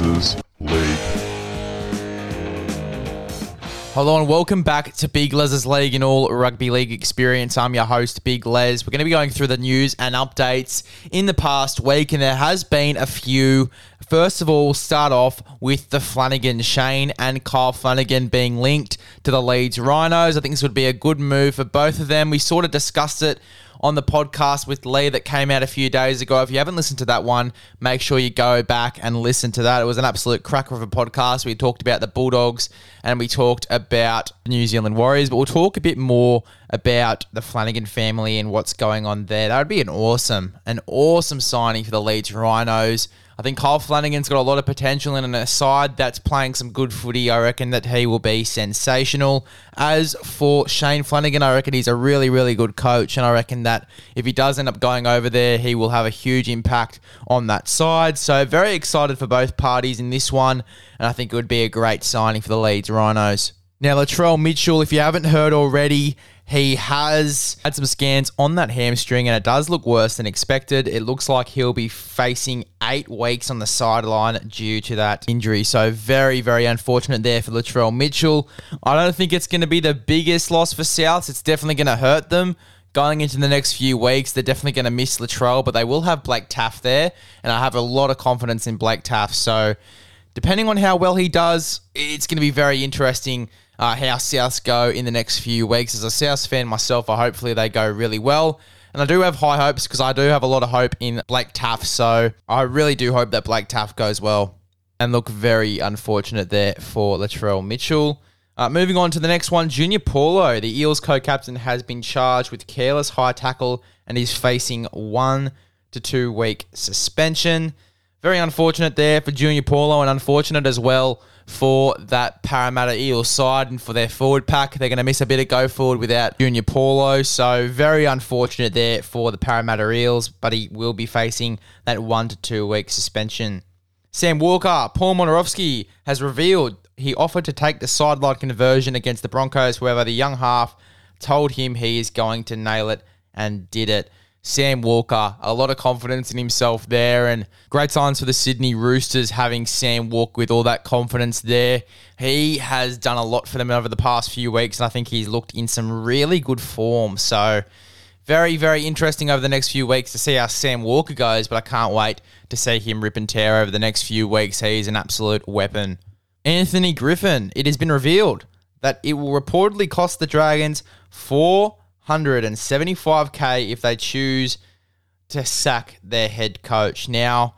League. Hello and welcome back to Big Les's League and all rugby league experience. I'm your host, Big Les. We're going to be going through the news and updates in the past week, and there has been a few. First of all, start off with the Flanagan Shane and Kyle Flanagan being linked to the Leeds Rhinos. I think this would be a good move for both of them. We sort of discussed it on the podcast with Lee that came out a few days ago. If you haven't listened to that one, make sure you go back and listen to that. It was an absolute cracker of a podcast. We talked about the Bulldogs and we talked about New Zealand Warriors, but we'll talk a bit more about the Flanagan family and what's going on there. That would be an awesome, an awesome signing for the Leeds Rhinos. I think Kyle Flanagan's got a lot of potential in a side that's playing some good footy. I reckon that he will be sensational. As for Shane Flanagan, I reckon he's a really, really good coach, and I reckon that if he does end up going over there, he will have a huge impact on that side. So, very excited for both parties in this one, and I think it would be a great signing for the Leeds Rhinos. Now, Latrell Mitchell, if you haven't heard already, he has had some scans on that hamstring and it does look worse than expected. It looks like he'll be facing eight weeks on the sideline due to that injury. So, very, very unfortunate there for Latrell Mitchell. I don't think it's going to be the biggest loss for Souths. It's definitely going to hurt them. Going into the next few weeks, they're definitely going to miss Latrell, but they will have Blake Taaffe there. And I have a lot of confidence in Blake Taaffe. So, depending on how well he does, it's going to be very interesting uh, how Souths go in the next few weeks. As a Souths fan myself, I hopefully they go really well. And I do have high hopes because I do have a lot of hope in Blake Taaffe. So I really do hope that Blake Taaffe goes well. And look very unfortunate there for Latrell Mitchell. Uh, moving on to the next one, Junior Paulo, the Eels co-captain, has been charged with careless high tackle and is facing one to two week suspension. Very unfortunate there for Junior Paulo and unfortunate as well for that Parramatta Eels side and for their forward pack. They're going to miss a bit of go forward without Junior Paulo. So very unfortunate there for the Parramatta Eels, but he will be facing that one to two week suspension. Sam Walker, Paul Momirovski has revealed he offered to take the sideline conversion against the Broncos. However, the young half told him he is going to nail it and did it. Sam Walker, a lot of confidence in himself there, and great signs for the Sydney Roosters having Sam Walk with all that confidence there. He has done a lot for them over the past few weeks, and I think he's looked in some really good form. So, very, very interesting over the next few weeks to see how Sam Walker goes, but I can't wait to see him rip and tear over the next few weeks. He's an absolute weapon. Anthony Griffin, it has been revealed that it will reportedly cost the Dragons four 175k if they choose to sack their head coach. Now,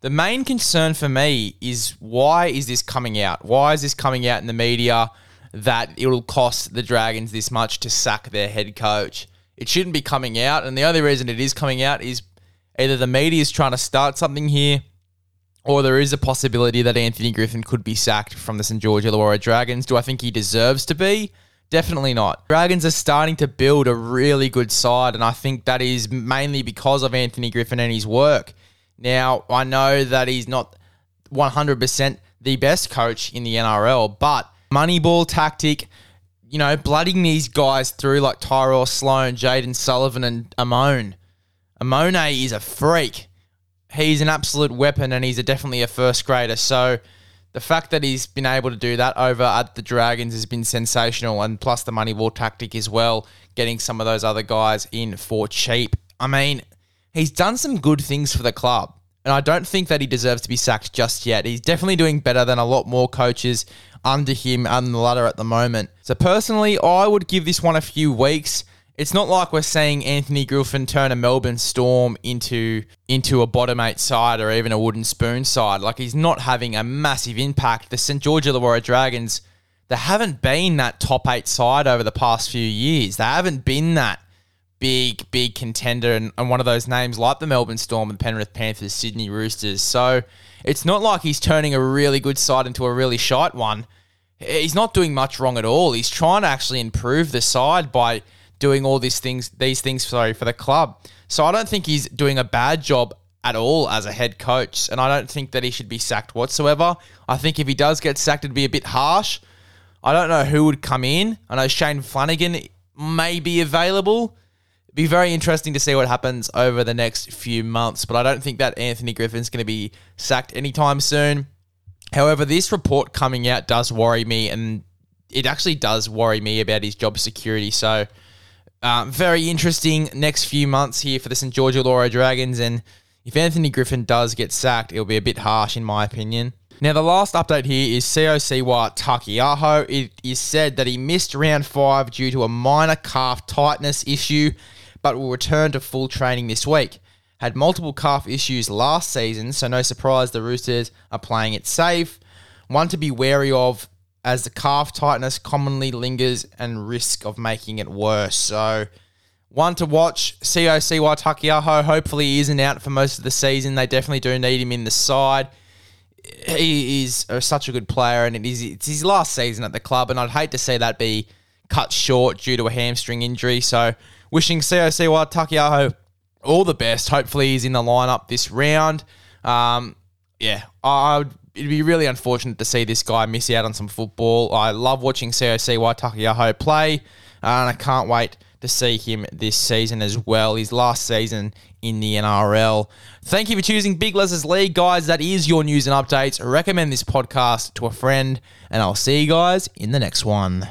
the main concern for me is why is this coming out? Why is this coming out in the media that it'll cost the Dragons this much to sack their head coach? It shouldn't be coming out, and the only reason it is coming out is either the media is trying to start something here, or there is a possibility that Anthony Griffin could be sacked from the St George Illawarra Dragons. Do I think he deserves to be? Definitely not. Dragons are starting to build a really good side, and I think that is mainly because of Anthony Griffin and his work. Now, I know that he's not 100% the best coach in the NRL, but moneyball tactic, you know, blooding these guys through like Tyrell Sloan, Jayden Sullivan, and Amone. Amone is a freak. He's an absolute weapon, and he's a, definitely a first grader. So, the fact that he's been able to do that over at the Dragons has been sensational, and plus the money ball tactic as well, getting some of those other guys in for cheap. I mean, he's done some good things for the club, and I don't think that he deserves to be sacked just yet. He's definitely doing better than a lot more coaches under him on the ladder at the moment. So personally, I would give this one a few weeks it's not like we're seeing Anthony Griffin turn a Melbourne Storm into into a bottom eight side or even a wooden spoon side. Like he's not having a massive impact. The St George Illawarra Dragons, they haven't been that top eight side over the past few years. They haven't been that big, big contender and, and one of those names like the Melbourne Storm and Penrith Panthers, Sydney Roosters. So it's not like he's turning a really good side into a really shite one. He's not doing much wrong at all. He's trying to actually improve the side by doing all these things, these things, sorry, for the club. So I don't think he's doing a bad job at all as a head coach, and I don't think that he should be sacked whatsoever. I think if he does get sacked, it'd be a bit harsh. I don't know who would come in. I know Shane Flanagan may be available. It'd be very interesting to see what happens over the next few months, but I don't think that Anthony Griffin's going to be sacked anytime soon. However, this report coming out does worry me, and it actually does worry me about his job security. So, uh, very interesting next few months here for the St. George Illawarra Dragons. And if Anthony Griffin does get sacked, it'll be a bit harsh, in my opinion. Now, the last update here is Sio Siua Taukeiaho. It is said that he missed round five due to a minor calf tightness issue, but will return to full training this week. Had multiple calf issues last season, so no surprise the Roosters are playing it safe. One to be wary of as the calf tightness commonly lingers and risk of making it worse. So, one to watch, Sio Siua Taukeiaho. Hopefully, he isn't out for most of the season. They definitely do need him in the side. He is such a good player, and it is it's his last season at the club, and I'd hate to see that be cut short due to a hamstring injury. So, wishing Sio Siua Taukeiaho all the best. Hopefully, he's in the lineup this round. Um, yeah, I would it'd be really unfortunate to see this guy miss out on some football. I love watching Sio Siua Taukeiaho play, and I can't wait to see him this season as well. His last season in the NRL. Thank you for choosing Big Les's League, guys. That is your news and updates. Recommend this podcast to a friend, and I'll see you guys in the next one.